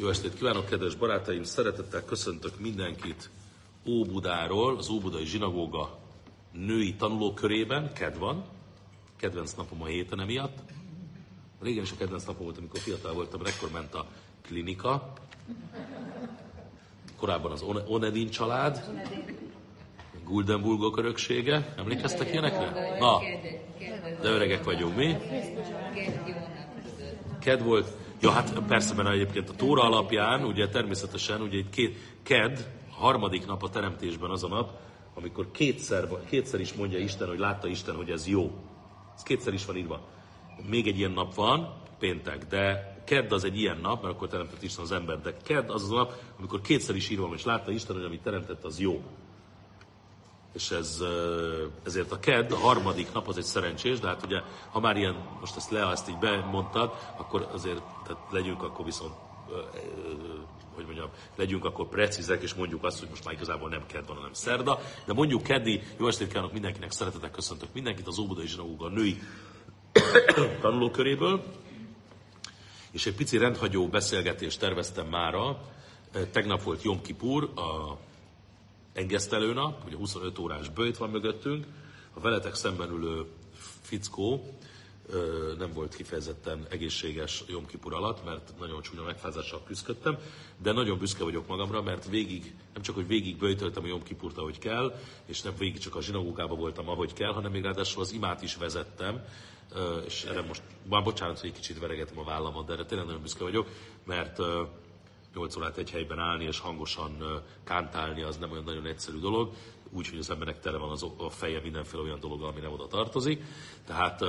Jó estét kívánok, kedves barátaim! Szeretettel köszöntök mindenkit Óbudáról, az Óbudai Zsinagóga női tanulókörében. Ked van, kedvenc napom a héten emiatt. Régen is a kedvenc napom volt, amikor fiatal voltam, ekkor ment a klinika. Korábban az On- Onedin család, Guldenburgok öröksége. Emlékeztek ilyenekre? Na, de öregek vagyunk mi. Ked volt, ja hát persze, mert egyébként a Tóra alapján, ugye természetesen, ugye itt két, Ked, harmadik nap a teremtésben az a nap, amikor kétszer, kétszer is mondja Isten, hogy látta Isten, hogy ez jó. Ez kétszer is van írva. Még egy ilyen nap van, péntek, de kedd az egy ilyen nap, mert akkor teremtett Isten az ember, de kedd az az a nap, amikor kétszer is írva és látta Isten, hogy amit teremtett, az jó. És ez, ö, ezért a kedd, a harmadik nap az egy szerencsés, de hát ugye, ha már ilyen, most ezt Lea ezt így bemondtad, akkor azért tehát legyünk akkor viszont, ö, ö, hogy mondjam, legyünk akkor precízek, és mondjuk azt, hogy most már igazából nem kedd van, hanem szerda. De mondjuk keddi, jó estét kívánok mindenkinek, szeretettel köszöntök mindenkit az Óbudai Zsinagóga női tanulóköréből. És egy pici rendhagyó beszélgetést terveztem mára. Tegnap volt Jom Kipur, a engesztelő nap, ugye 25 órás bőjt van mögöttünk. A veletek szemben ülő fickó nem volt kifejezetten egészséges Jom Kipur alatt, mert nagyon csúnya megfázással küzdöttem, de nagyon büszke vagyok magamra, mert végig, nem csak, hogy végig bőjtöltem a Jom Kipurt, ahogy kell, és nem végig csak a zsinagógában voltam, ahogy kell, hanem még ráadásul az imát is vezettem, és erre most, már bocsánat, hogy egy kicsit veregetem a vállamat, de erre tényleg nagyon büszke vagyok, mert 8 órát egy helyben állni és hangosan kántálni az nem olyan nagyon egyszerű dolog, úgyhogy az embernek tele van az, a feje mindenféle olyan dolog, ami nem oda tartozik. Tehát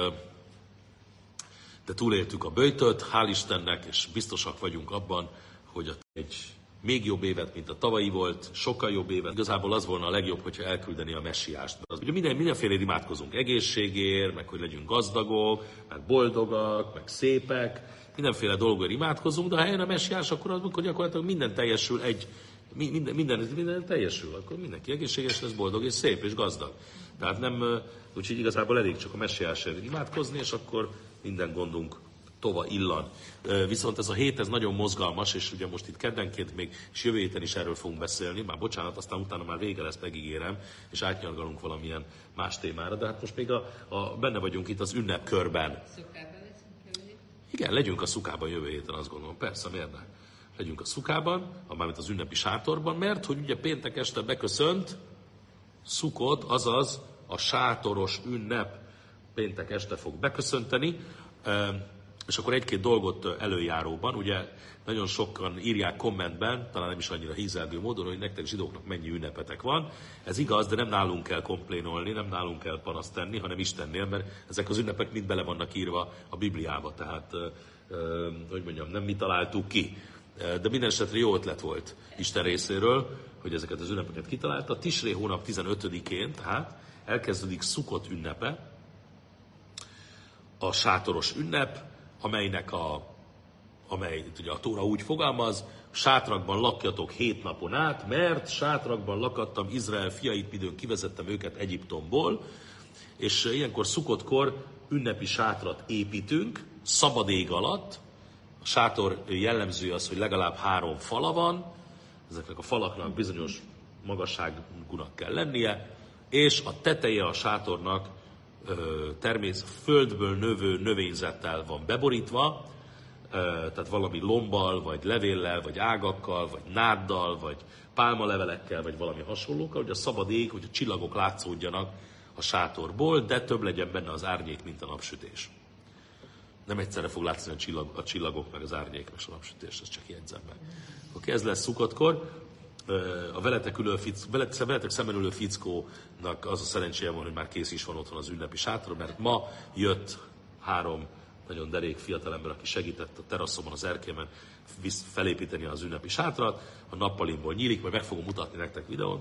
de túléltük a böjtöt, hál' Istennek, és biztosak vagyunk abban, hogy egy még jobb évet, mint a tavalyi volt, sokkal jobb évet. Igazából az volna a legjobb, hogyha elküldeni a messiást. Az, ugye minden, mindenféle imádkozunk egészségért, meg hogy legyünk gazdagok, meg boldogak, meg szépek, mindenféle dolgokért imádkozunk, de ha eljön a messiás, akkor, az, akkor gyakorlatilag minden teljesül egy, mi- minden, minden, minden teljesül, akkor mindenki egészséges lesz, boldog és szép és gazdag. Tehát nem, úgyhogy igazából elég csak a messiásért imádkozni, és akkor minden gondunk tova illan. Viszont ez a hét, ez nagyon mozgalmas, és ugye most itt keddenként még, és jövő héten is erről fogunk beszélni, már bocsánat, aztán utána már vége lesz, megígérem, és átnyargalunk valamilyen más témára, de hát most még a, a, benne vagyunk itt az ünnepkörben. Jövő Igen, legyünk a szukában jövő héten, azt gondolom. Persze, miért ne? Legyünk a szukában, mármint az ünnepi sátorban, mert hogy ugye péntek este beköszönt, szukod, azaz a sátoros ünnep péntek este fog beköszönteni, és akkor egy-két dolgot előjáróban, ugye nagyon sokan írják kommentben, talán nem is annyira hízelgő módon, hogy nektek zsidóknak mennyi ünnepetek van. Ez igaz, de nem nálunk kell komplénolni, nem nálunk kell panaszt tenni, hanem Istennél, mert ezek az ünnepek mind bele vannak írva a Bibliába, tehát, hogy mondjam, nem mi találtuk ki. De minden esetre jó ötlet volt Isten részéről, hogy ezeket az ünnepeket kitalálta. Tisré hónap 15-én, tehát elkezdődik Szukot ünnepe, a sátoros ünnep, amelynek a, amely ugye a Tóra úgy fogalmaz, sátrakban lakjatok hét napon át, mert sátrakban lakattam Izrael fiait, midőn kivezettem őket Egyiptomból, és ilyenkor szukotkor ünnepi sátrat építünk, szabad ég alatt. A sátor jellemző az, hogy legalább három fala van, ezeknek a falaknak bizonyos magasságúnak kell lennie, és a teteje a sátornak természet, földből növő növényzettel van beborítva, tehát valami lombbal, vagy levéllel, vagy ágakkal, vagy náddal, vagy pálmalevelekkel, vagy valami hasonlókkal, hogy a szabad ég, hogy a csillagok látszódjanak a sátorból, de több legyen benne az árnyék, mint a napsütés. Nem egyszerre fog látszani a, csillag, a csillagok, meg az árnyék, meg a napsütés, ezt csak jegyzem meg. Oké, ez lesz szukotkor. A veletek, ülő fick, veletek, szemben ülő fickónak az a szerencséje van, hogy már kész is van otthon az ünnepi sátor, mert ma jött három nagyon derék fiatalember, aki segített a teraszomon, az erkémen felépíteni az ünnepi sátrat. A nappalimból nyílik, majd meg fogom mutatni nektek videón.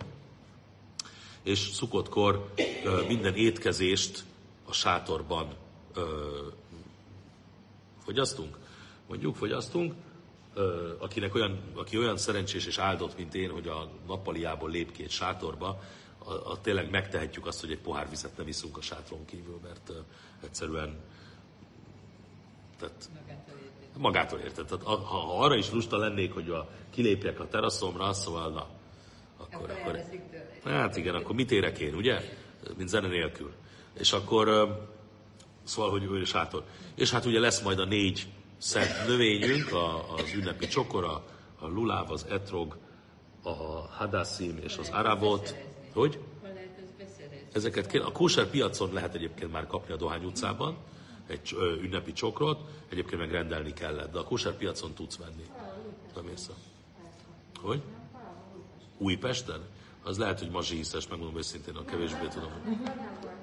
És szukottkor minden étkezést a sátorban fogyasztunk, mondjuk fogyasztunk, akinek olyan, aki olyan szerencsés és áldott, mint én, hogy a nappaliából lép egy sátorba, a, a, tényleg megtehetjük azt, hogy egy pohár vizet nem iszunk a sátron kívül, mert egyszerűen tehát. Magától érted. Tehát, ha, ha arra is lusta lennék, hogy a, kilépjek a teraszomra, szóval na, akkor, akkor, akkor hát igen, akkor mit érek én, ugye? Mint zene nélkül. És akkor, szóval, hogy ő sátor. És hát ugye lesz majd a négy szent növényünk, a, az ünnepi csokora, a luláv, az etrog, a hadassim és az arabot. Hogy? Ezeket kér, a kóser piacon lehet egyébként már kapni a Dohány utcában, egy ünnepi csokrot, egyébként meg rendelni kellett, de a kóser piacon tudsz venni. Nem észre. Hogy? Újpesten? Az lehet, hogy ma zsíszes, megmondom őszintén, a kevésbé tudom.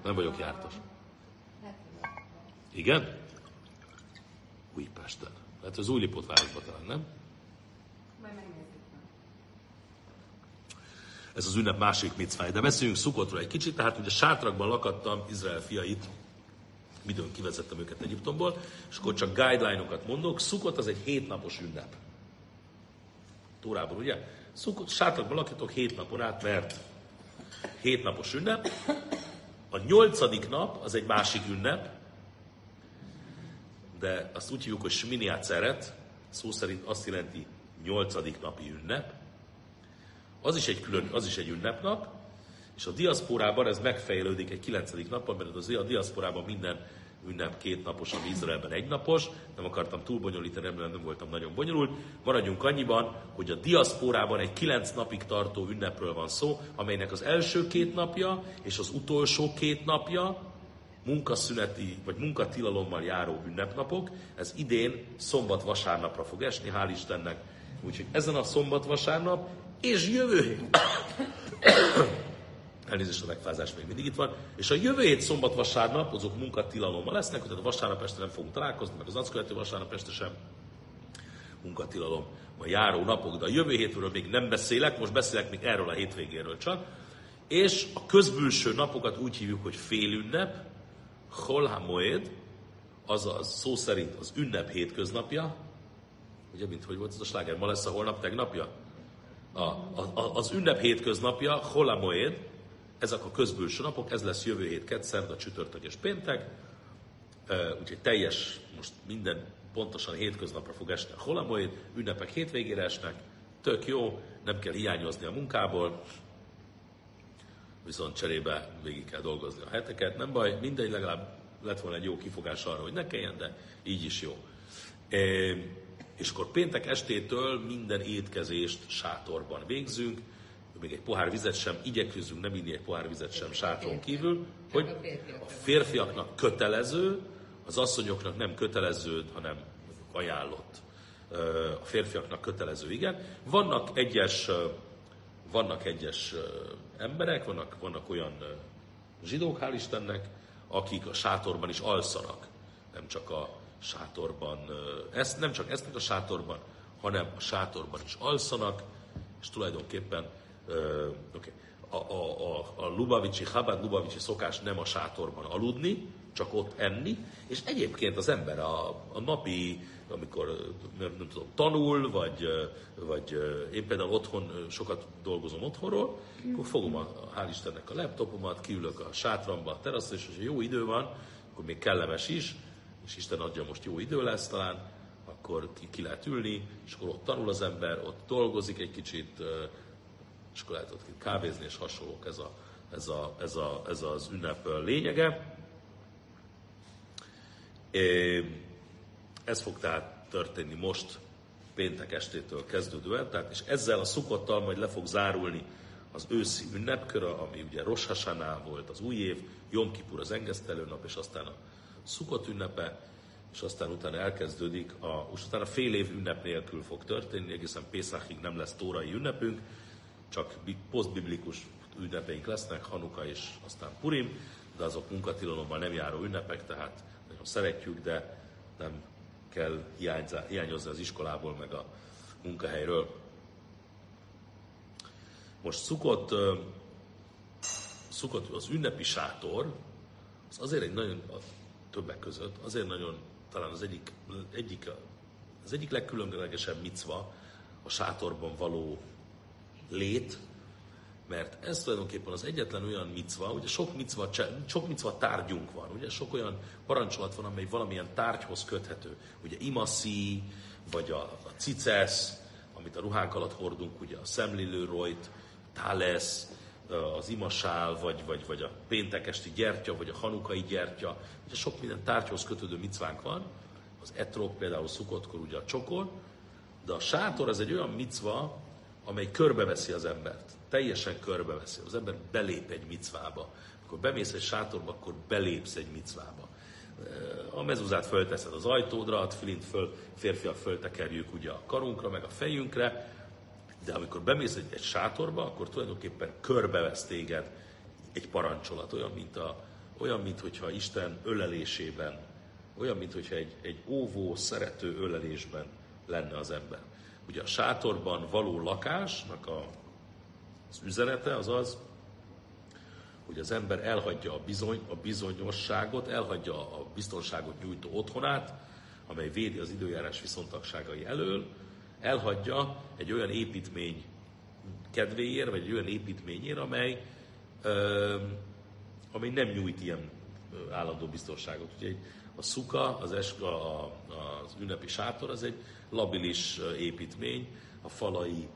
Nem vagyok jártas. Igen? Újpesten. Hát az Újlipót városban talán, nem? Ez az ünnep másik micvája. De beszéljünk Szukotról egy kicsit, tehát ugye sátrakban lakadtam Izrael fiait, midőn kivezettem őket Egyiptomból, és akkor csak guideline-okat mondok. Szukot az egy hétnapos ünnep. Tórában, ugye? Szukot, sátrakban lakjatok hét napon át, mert hétnapos ünnep. A nyolcadik nap az egy másik ünnep, de azt úgy hívjuk, hogy Smini Aceret, szó szerint azt jelenti nyolcadik napi ünnep. Az is egy külön, az is egy ünnepnap, és a diaszporában ez megfejlődik egy kilencedik napon, mert az a diaszporában minden ünnep két napos, ami Izraelben egy napos. Nem akartam túl bonyolítani, remélem nem voltam nagyon bonyolult. Maradjunk annyiban, hogy a diaszporában egy kilenc napig tartó ünnepről van szó, amelynek az első két napja és az utolsó két napja munkaszüneti vagy munkatilalommal járó ünnepnapok. Ez idén szombat-vasárnapra fog esni, hál' Istennek. Úgyhogy ezen a szombat-vasárnap és jövő hét. Elnézést, a megfázás még mindig itt van. És a jövő hét szombat-vasárnap, azok munkatilalommal lesznek, tehát a vasárnap este nem fogunk találkozni, meg az azt követő vasárnap este sem munkatilalom a járó napok, de a jövő hétről még nem beszélek, most beszélek még erről a hétvégéről csak. És a közbülső napokat úgy hívjuk, hogy félünnep, Chol HaMoed, azaz szó szerint az ünnep hétköznapja, ugye, mint hogy volt ez a sláger, ma lesz a holnap tegnapja? A, a, a, az ünnep hétköznapja, Chol HaMoed, ezek a közbülső napok, ez lesz jövő hét, kedd, szerda, csütörtök és péntek, úgyhogy teljes, most minden pontosan hétköznapra fog esni a holamoid, ünnepek hétvégére esnek, tök jó, nem kell hiányozni a munkából, viszont cserébe végig kell dolgozni a heteket, nem baj, mindegy, legalább lett volna egy jó kifogás arra, hogy ne kelljen, de így is jó. E, és akkor péntek estétől minden étkezést sátorban végzünk, még egy pohár vizet sem, igyekezzünk nem inni egy pohár vizet sem sátron kívül, hogy a férfiaknak kötelező, az asszonyoknak nem kötelező, hanem ajánlott. A férfiaknak kötelező, igen. Vannak egyes, vannak egyes emberek, vannak, vannak olyan zsidók, hál' Istennek, akik a sátorban is alszanak. Nem csak a sátorban, ezt, nem csak ezt a sátorban, hanem a sátorban is alszanak, és tulajdonképpen okay. a, a, a, a Lubavicsi, Chabad Lubavicsi szokás nem a sátorban aludni, csak ott enni, és egyébként az ember a, a napi, amikor nem, nem tudom, tanul, vagy, vagy én például otthon sokat dolgozom otthonról, akkor fogom a, hál' Istennek a laptopomat, kiülök a sátramba, a teraszra, és ha jó idő van, akkor még kellemes is, és Isten adja, most jó idő lesz talán, akkor ki, ki lehet ülni, és akkor ott tanul az ember, ott dolgozik egy kicsit, és akkor lehet ott kávézni, és hasonlók ez, a, ez, a, ez, a, ez az ünnep lényege. Ez fog tehát történni most, péntek estétől kezdődően, tehát, és ezzel a szukottal majd le fog zárulni az őszi ünnepkör, ami ugye Rosh Hashanah volt az új év, Jom Kippur az engesztelő nap, és aztán a szukott ünnepe, és aztán utána elkezdődik, a, és utána fél év ünnep nélkül fog történni, egészen Pészakig nem lesz tórai ünnepünk, csak posztbiblikus ünnepeink lesznek, Hanuka és aztán Purim, de azok munkatilalommal nem járó ünnepek, tehát szeretjük, de nem kell hiányozni az iskolából, meg a munkahelyről. Most szukott, szukott az ünnepi sátor, az azért egy nagyon, a többek között, azért nagyon, talán az egyik, egyik, az egyik legkülönlegesebb micva a sátorban való lét, Mert ez tulajdonképpen az egyetlen olyan micva, ugye sok micva, sok micva tárgyunk van, ugye sok olyan parancsolat van, amely valamilyen tárgyhoz köthető. Ugye imaszi, vagy a, a cicesz, amit a ruhánk alatt hordunk, ugye a szemlélőrojt, tálesz, az imasál, vagy, vagy, vagy a péntekesti gyertya, vagy a hanukai gyertya. Ugye sok minden tárgyhoz kötődő micvánk van. Az etrok például szukottkor ugye a csokor, de a sátor az egy olyan micva, amely körbeveszi az embert. Teljesen körbeveszi. Az ember belép egy micvába. Amikor bemész egy sátorba, akkor belépsz egy micvába. A mezuzát fölteszed az ajtódra, a filint föl, férfiak föltekerjük ugye a karunkra, meg a fejünkre, de amikor bemész egy, egy sátorba, akkor tulajdonképpen körbevesz téged egy parancsolat, olyan, mint, a, olyan, mint hogyha Isten ölelésében, olyan, mint hogyha egy, egy óvó, szerető ölelésben lenne az ember. Ugye a sátorban való lakásnak a, az üzenete az az, hogy az ember elhagyja a, bizony, a bizonyosságot, elhagyja a biztonságot nyújtó otthonát, amely védi az időjárás viszontagságai elől, elhagyja egy olyan építmény kedvéért, vagy egy olyan építményért, amely, ö, amely nem nyújt ilyen állandó biztonságot. Ugye a szuka, az, eska, az ünnepi sátor, az egy labilis építmény, a falai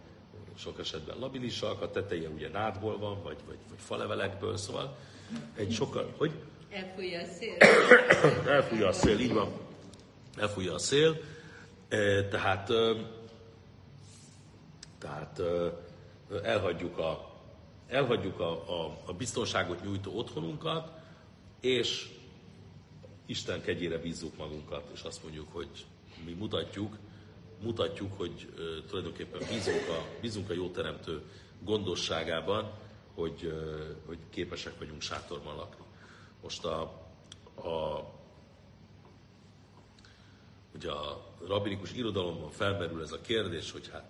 sok esetben labilisak, a teteje ugye nádból van, vagy, vagy, vagy falevelekből, szóval egy sokkal, hogy? Elfújja a szél. Elfújja a szél, így van. Elfújja a szél. Tehát, tehát elhagyjuk a, elhagyjuk a, a, a biztonságot nyújtó otthonunkat, és Isten kegyére bízzuk magunkat, és azt mondjuk, hogy mi mutatjuk, mutatjuk, hogy tulajdonképpen bízunk a, bízunk a jó teremtő gondosságában, hogy, hogy képesek vagyunk sátorban lakni. Most a, a, ugye a rabinikus irodalomban felmerül ez a kérdés, hogy hát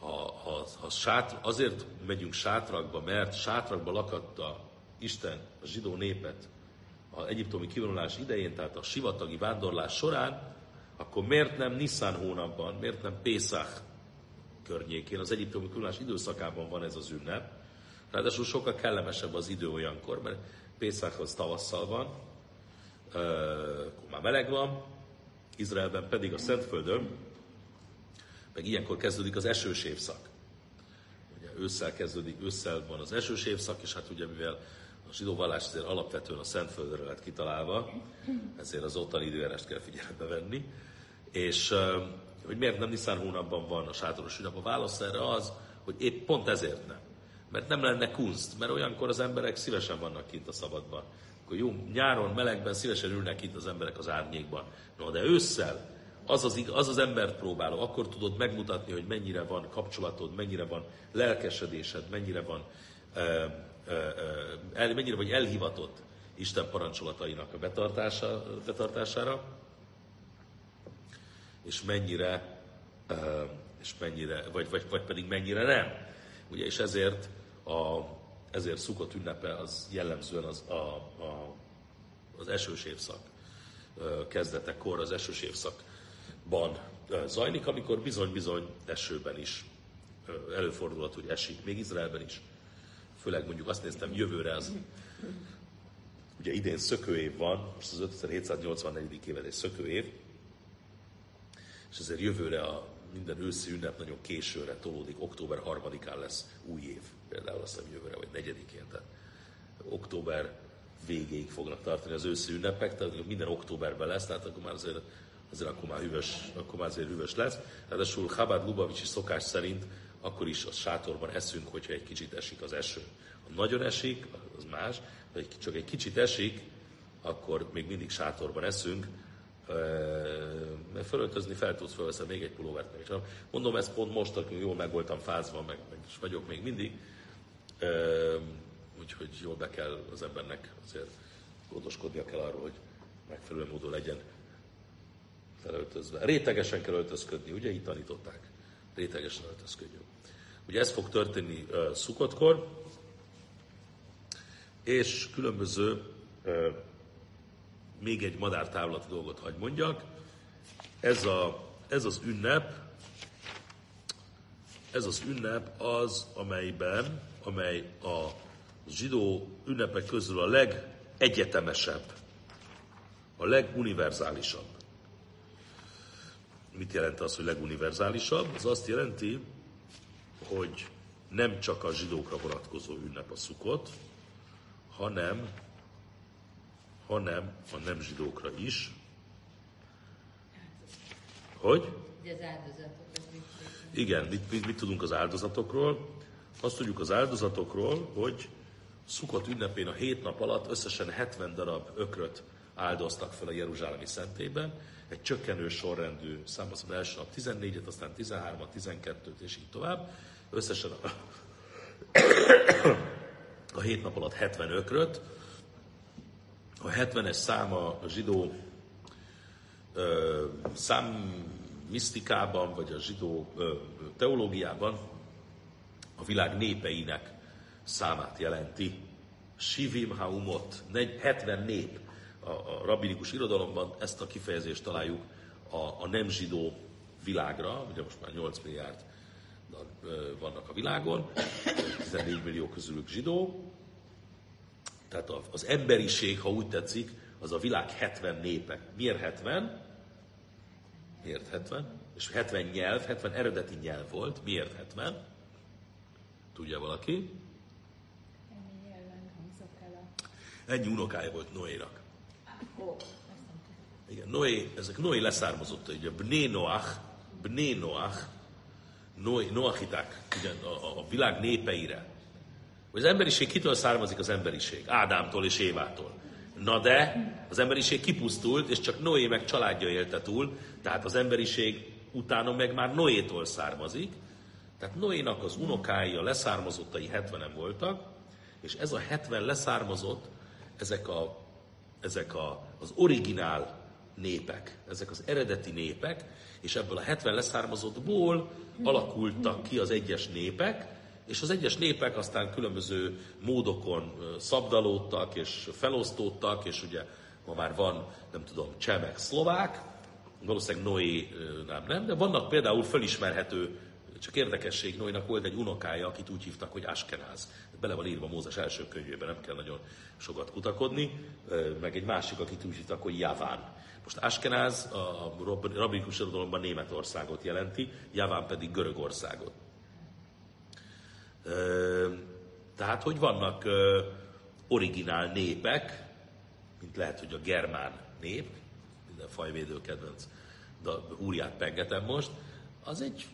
ha, ha, ha sátr, azért megyünk sátrakba, mert sátrakba lakatta Isten a zsidó népet az egyiptomi kivonulás idején, tehát a sivatagi vándorlás során, akkor miért nem Nissan hónapban, miért nem Pészach környékén, az egyiptomi kivonulás időszakában van ez az ünnep. Ráadásul sokkal kellemesebb az idő olyankor, mert Pészach az tavasszal van, akkor már meleg van, Izraelben pedig a Szentföldön, meg ilyenkor kezdődik az esős évszak. Ugye ősszel kezdődik, ősszel van az esős évszak, és hát ugye mivel zsidó vallás azért alapvetően a Szentföldre lett kitalálva, ezért az ottani időjárást kell figyelembe venni. És hogy miért nem Nisztán hónapban van a sátoros ünnep? A válasz erre az, hogy épp pont ezért nem. Mert nem lenne kunst, mert olyankor az emberek szívesen vannak kint a szabadban. Akkor jó, nyáron, melegben szívesen ülnek kint az emberek az árnyékban. No, de ősszel az az, az az embert próbáló, akkor tudod megmutatni, hogy mennyire van kapcsolatod, mennyire van lelkesedésed, mennyire van el, mennyire vagy elhivatott Isten parancsolatainak a betartása, betartására, és mennyire, és mennyire vagy, vagy, vagy pedig mennyire nem. Ugye, és ezért, a, ezért szukott ünnepe az jellemzően az, a, a, az esős évszak kezdetekor, az esős évszakban zajlik, amikor bizony-bizony esőben is előfordulhat, hogy esik, még Izraelben is főleg mondjuk azt néztem, jövőre az, ugye idén szökőév van, most az 5784. éve egy szökőév, és ezért jövőre a minden őszi ünnep nagyon későre tolódik, október 3-án lesz új év, például azt hiszem jövőre, vagy 4-én, tehát október végéig fognak tartani az őszi ünnepek, tehát minden októberben lesz, tehát akkor már azért, azért akkor már hűvös, akkor már azért hűvös lesz. Ráadásul Chabad Lubavicsi szokás szerint akkor is a sátorban eszünk, hogyha egy kicsit esik az eső. Ha nagyon esik, az más, ha csak egy kicsit esik, akkor még mindig sátorban eszünk, mert fölöltözni fel tudsz, felveszem még egy pulóvert meg. Csak mondom, ezt pont most, akkor jól meg voltam fázva, meg, meg is vagyok még mindig. Úgyhogy jól be kell az embernek azért gondoskodnia kell arról, hogy megfelelő módon legyen felöltözve. Rétegesen kell öltözködni, ugye így tanították. Rétegesen öltözködjünk. Ugye ez fog történni uh, szukotkor, és különböző, uh, még egy madártávlati dolgot hagy mondjak, ez, a, ez az ünnep ez az ünnep az, amelyben, amely a zsidó ünnepek közül a legegyetemesebb, a leguniverzálisabb. Mit jelent az, hogy leguniverzálisabb? Az azt jelenti, hogy nem csak a zsidókra vonatkozó ünnep a szukot, hanem, hanem a nem zsidókra is. Hogy? Igen, mit, mit, mit tudunk az áldozatokról? Azt tudjuk az áldozatokról, hogy Szukott ünnepén a hét nap alatt összesen 70 darab ökröt áldoztak fel a Jeruzsálemi szentében, egy csökkenő sorrendű szám, az első nap 14-et, aztán 13-at, 12-t, és így tovább. Összesen a, a hét nap alatt 70 ökröt. A 70-es száma a zsidó ö, szám misztikában, vagy a zsidó ö, teológiában a világ népeinek számát jelenti. Sivim haumot, 70 nép. A, a rabbinikus irodalomban ezt a kifejezést találjuk a, a nem zsidó világra, ugye most már 8 milliárd vannak a világon, 14 millió közülük zsidó, tehát az emberiség, ha úgy tetszik, az a világ 70 népek. Miért 70? Miért 70? És 70 nyelv, 70 eredeti nyelv volt. Miért 70? Tudja valaki? Ennyi unokája volt Noénak. Igen, Noé, ezek Noé leszármazott, ugye Bné Noach, Bné Noach, Noé, Noachiták, igen, a, a, világ népeire. Hogy az emberiség kitől származik az emberiség? Ádámtól és Évától. Na de, az emberiség kipusztult, és csak Noé meg családja élte túl, tehát az emberiség utána meg már Noétól származik. Tehát Noénak az unokái, a leszármazottai 70-en voltak, és ez a 70 leszármazott ezek, a, ezek a, az originál népek, ezek az eredeti népek, és ebből a 70 leszármazottból alakultak ki az egyes népek, és az egyes népek aztán különböző módokon szabdalódtak és felosztódtak, és ugye ma már van, nem tudom, csemek szlovák, valószínűleg Noé nem, nem, de vannak például felismerhető, csak érdekesség, Noénak volt egy unokája, akit úgy hívtak, hogy Askenáz bele van írva Mózes első könyvében, nem kell nagyon sokat kutakodni, meg egy másik, akit úgy hívtak, hogy Javán. Most Askenáz a rabbinikus irodalomban Németországot jelenti, Javán pedig Görögországot. Tehát, hogy vannak originál népek, mint lehet, hogy a germán nép, minden fajvédő kedvenc, de úriát pengetem most, az egy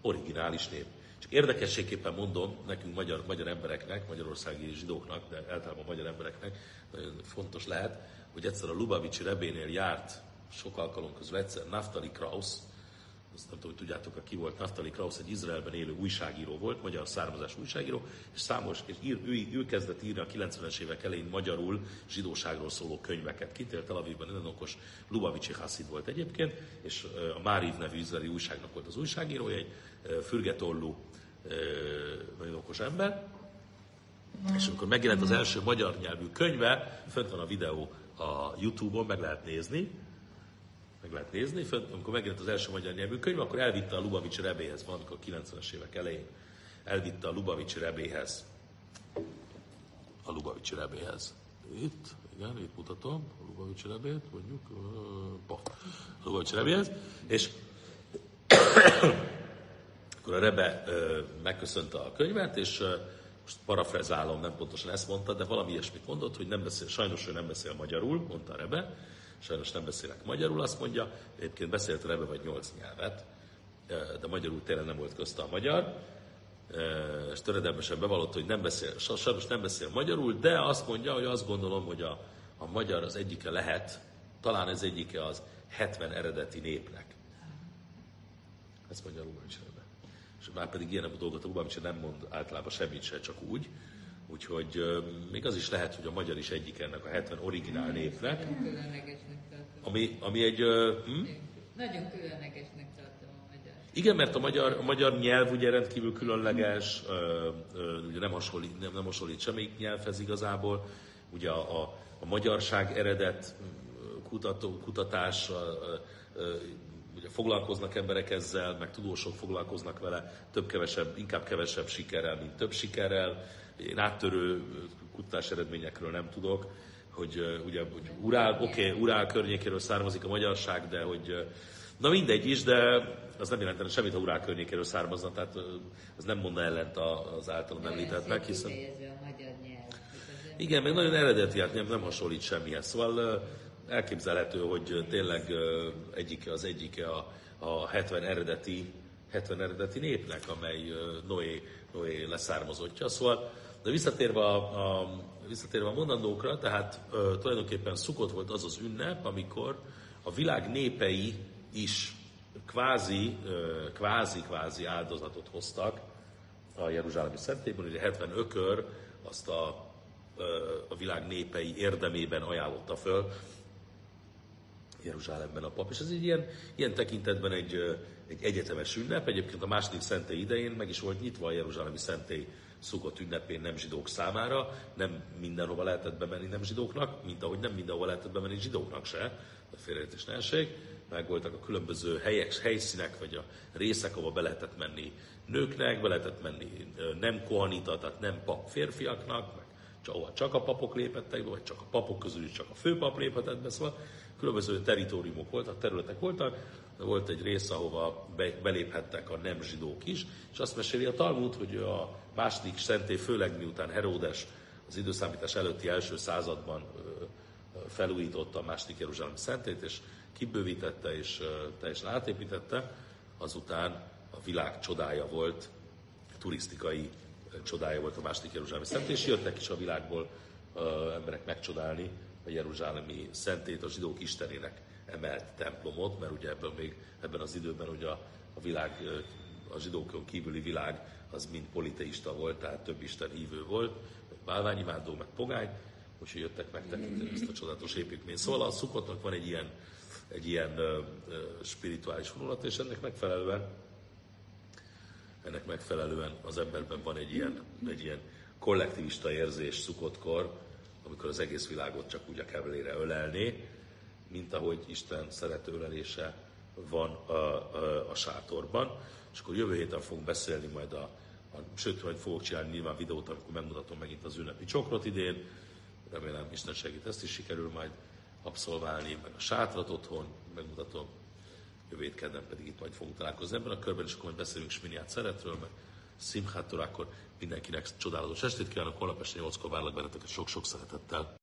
originális nép. Csak érdekességképpen mondom, nekünk magyar, magyar embereknek, magyarországi zsidóknak, de általában magyar embereknek nagyon fontos lehet, hogy egyszer a Lubavicsi Rebénél járt sok alkalom közül egyszer Naftali Krausz, azt nem tudom, hogy tudjátok, ki volt Naftali Krausz, egy Izraelben élő újságíró volt, magyar származás újságíró, és számos, és ír, ő, ő kezdett írni a 90-es évek elején magyarul zsidóságról szóló könyveket. Kint élt Tel Avivban, nagyon okos Lubavicsi Hassid volt egyébként, és a Máriv nevű izraeli újságnak volt az újságírója, egy fürgetollú, nagyon okos ember. És amikor megjelent az első magyar nyelvű könyve, fönt van a videó a Youtube-on, meg lehet nézni, meg lehet nézni, fönt, amikor megjelent az első magyar nyelvű könyv, akkor elvitte a Lubavicsi Rebéhez, a 90-es évek elején, elvitte a Lubavicsi Rebéhez. A Lubavicsi Rebéhez. Itt, igen, itt mutatom, a Lubavicsi Rebét, mondjuk, uh, a Lubavicsi Rebéhez, és akkor a Rebe megköszönte a könyvet, és most parafrezálom, nem pontosan ezt mondta, de valami ilyesmit mondott, hogy nem beszél, sajnos ő nem beszél magyarul, mondta a Rebe, sajnos nem beszélek magyarul, azt mondja, egyébként beszélt a Rebe vagy nyolc nyelvet, de magyarul tényleg nem volt közte a magyar, és töredelmesen bevallott, hogy nem beszél, sajnos nem beszél magyarul, de azt mondja, hogy azt gondolom, hogy a, a magyar az egyike lehet, talán ez egyike az 70 eredeti népnek. Ezt mondja a és már pedig ilyen dolgot a Lubavitch nem mond általában semmit se, csak úgy. Úgyhogy még az is lehet, hogy a magyar is egyik ennek a 70 originál népnek. Ami, ami egy... Hm? Nagyon különlegesnek tartom a magyar. Igen, mert a magyar, a magyar nyelv ugye rendkívül különleges, uh, uh, ugye nem hasonlít, nem, nem hasonlít semmelyik nyelvhez igazából. Ugye a, a, a magyarság eredet kutató, kutatás, uh, uh, ugye foglalkoznak emberek ezzel, meg tudósok foglalkoznak vele, több-kevesebb, inkább kevesebb sikerrel, mint több sikerrel. Én áttörő kutatás eredményekről nem tudok, hogy ugye hogy Urál, oké, okay, Urál környékéről származik a magyarság, de hogy na mindegy is, de az nem jelentene semmit, ha Urál környékéről származna, tehát az nem mondna ellent az általam említettnek, hiszen... Igen, meg nagyon eredeti, hát nem, nem hasonlít semmihez. Szóval elképzelhető, hogy tényleg egyike az egyike a, a 70 eredeti, 70 eredeti népnek, amely Noé, Noé leszármazottja. Szóval, de visszatérve a, a, visszatérve a mondandókra, tehát ö, tulajdonképpen szukott volt az az ünnep, amikor a világ népei is kvázi, ö, kvázi, kvázi áldozatot hoztak a Jeruzsálemi szentében, ugye 70 ökör azt a, ö, a világ népei érdemében ajánlotta föl, Jeruzsálemben a pap. És ez egy ilyen, ilyen tekintetben egy, egy egyetemes ünnep. Egyébként a második szentély idején meg is volt nyitva a Jeruzsálemi szentély szukott ünnepén nem zsidók számára, nem mindenhova lehetett bemenni nem zsidóknak, mint ahogy nem mindenhova lehetett bemenni zsidóknak se, a félreértés ne meg voltak a különböző helyek, helyszínek, vagy a részek, ahova be lehetett menni nőknek, be lehetett menni nem kohanita, tehát nem pap férfiaknak, meg ahol csak a papok lépettek be, vagy csak a papok közül is csak a főpap léphetett be, szóval különböző teritoriumok voltak, területek voltak, de volt egy rész, ahova be, beléphettek a nem zsidók is, és azt meséli a Talmud, hogy a második szentély, főleg miután Heródes az időszámítás előtti első században felújította a második Jeruzsálemi szentét, és kibővítette és teljesen átépítette, azután a világ csodája volt, turisztikai csodája volt a második Jeruzsálemi szentét, és jöttek is a világból emberek megcsodálni a Jeruzsálemi szentét, a zsidók istenének emelt templomot, mert ugye ebben még ebben az időben ugye a, a világ, a zsidókon kívüli világ az mind politeista volt, tehát több isten hívő volt, meg bálványimádó, meg pogány, úgyhogy jöttek megtekinteni ezt a csodálatos építményt. Szóval a szukotnak van egy ilyen, egy ilyen uh, spirituális vonulat, és ennek megfelelően ennek megfelelően az emberben van egy ilyen, egy ilyen kollektivista érzés szukottkor, amikor az egész világot csak úgy a kevlére ölelné, mint ahogy Isten szerető ölelése van a, a, a sátorban. És akkor jövő héten fogunk beszélni majd a, a sőt, majd fogok csinálni nyilván videót, amikor megmutatom megint az ünnepi csokrot idén. Remélem Isten segít, ezt is sikerül majd abszolválni, meg a sátrat otthon, megmutatom. Jövő héten pedig itt majd fogunk találkozni ebben a körben, és akkor majd beszélünk Sminiát szeretről, meg Simcháttól, akkor mindenkinek csodálatos estét kívánok, holnap este 8-kor várlak benneteket sok-sok szeretettel.